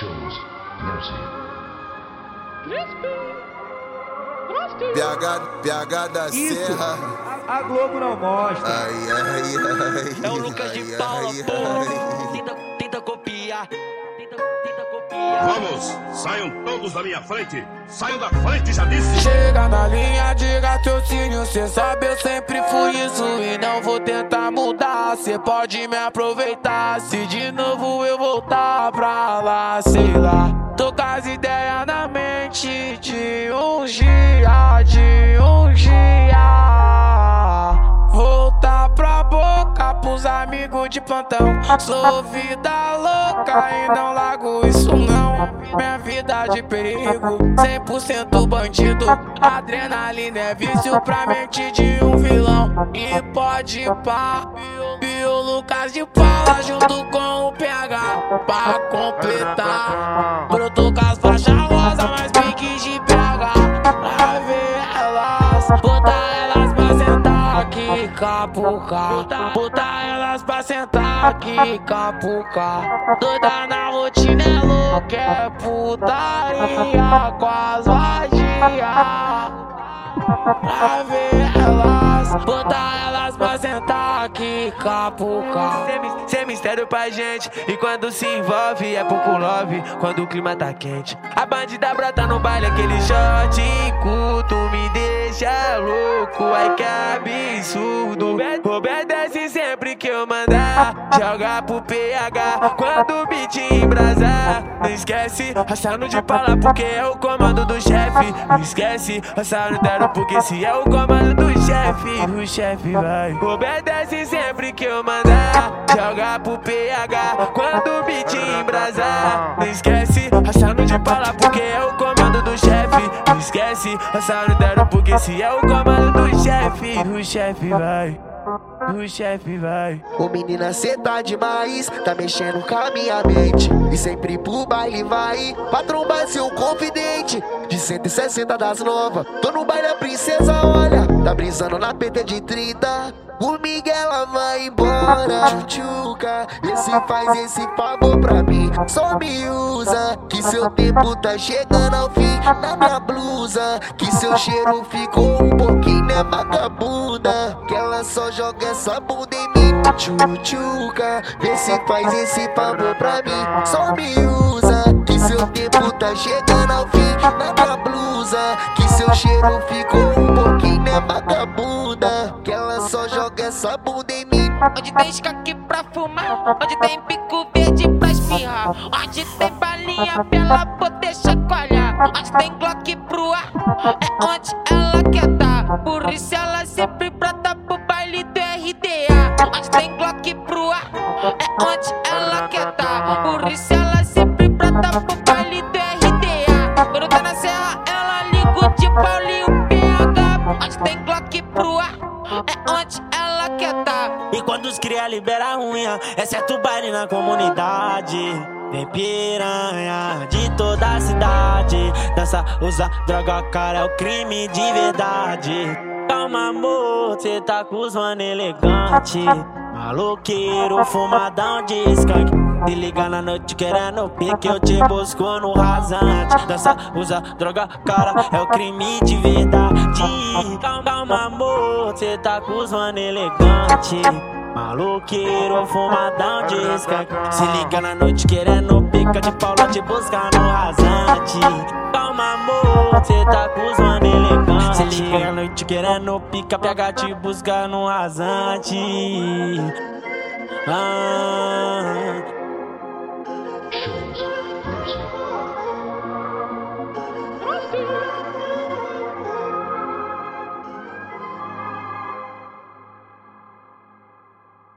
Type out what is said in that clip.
shows mercy. PH, PH da Isso. Serra. A, a Globo não mostra. Ai, ai, ai. É o Lucas de ai, Paula, ai, porra. ai. Tenta, tenta copiar. Tenta, tenta copiar. Vamos, saiam todos da minha frente. Saiam da frente, já disse. Chega na linha de raciocínio, cê sabe eu sempre fui isso e não vou tentar mudar. Cê pode me aproveitar se de novo eu voltar pra lá, sei lá. Tô com as ideias na mente de um dia, de um dia. Pros amigos de plantão. Sou vida louca e não largo isso não. Minha vida de perigo, 100% bandido. Adrenalina é vício pra mente de um vilão. E pode pá, e o Lucas de Paula junto com o PH pra completar. Brotou com as faixas sentar aqui, capuca. Botar elas pra sentar aqui, capuca. Doida na rotina é louca, é putaria com as vadias. Pra ver elas, botar elas pra sentar aqui, capuca. Sem mistério pra gente, e quando se envolve é pouco love, quando o clima tá quente. A bandida brota no baile, aquele shot culto me deixa louco, ai que absurdo. Eu mandar, joga pro PH quando o beat embrasar. Não esquece, assando de pala porque é o comando do chefe. Não esquece, assando dero porque se é o comando do chefe, o chefe vai. Obedece sempre que eu mandar, joga pro PH quando o beat embrasar. Não esquece, assando de pala porque é o comando do chefe. Não esquece, assando dero porque se é o comando do chefe, o chefe vai. O chefe vai. Ô menina, cê tá demais, tá mexendo com a minha mente. E sempre pro baile vai, pra trombar seu confidente. De 160 das novas, tô no baile a princesa, olha. Tá brisando na PT de 30. O Miguel vai embora. Tchutchuca, esse faz esse favor pra mim. Só me usa, que seu tempo tá chegando ao fim. Na minha blusa, que seu cheiro ficou um pouquinho né, vagabunda. Só joga essa bunda em mim. Tchutchuca, vê se faz esse favor pra mim. Só me usa, que seu tempo tá chegando ao fim. Na minha blusa, que seu cheiro ficou um pouquinho né, vagabunda. Que ela só joga essa bunda em mim. Onde tem escaque pra fumar, onde tem pico verde pra espirrar, onde tem balinha pra ela poder chacoalhar, onde tem Glock pro ar, é onde ela quer tá. Por isso ela sempre Tem Glock pro ar, é onde ela quer tá. Por isso ela sempre brota pro baile do RDA. Tá na serra, ela liga o de Paulinho PH. Onde tem Glock pro ar, é onde ela quer tá. E quando os cria libera a unha, exceto o baile na comunidade. Tem piranha de toda a cidade. Dança, usa droga, cara, é o crime de verdade. Calma, amor, cê tá com os mano elegante. Maloqueiro, fumadão de skunk. Se liga na noite querendo pique, eu te busco no rasante. Dança, usa droga, cara, é o crime de verdade. Calma, calma amor, cê tá com os mano elegante. Maloqueiro, fumadão de skunk. Se liga na noite querendo pica de Paula, te busca no rasante. Amor, cê tá mano elegante. Se liga na noite querendo pica, pega te busca no rasante. Ah.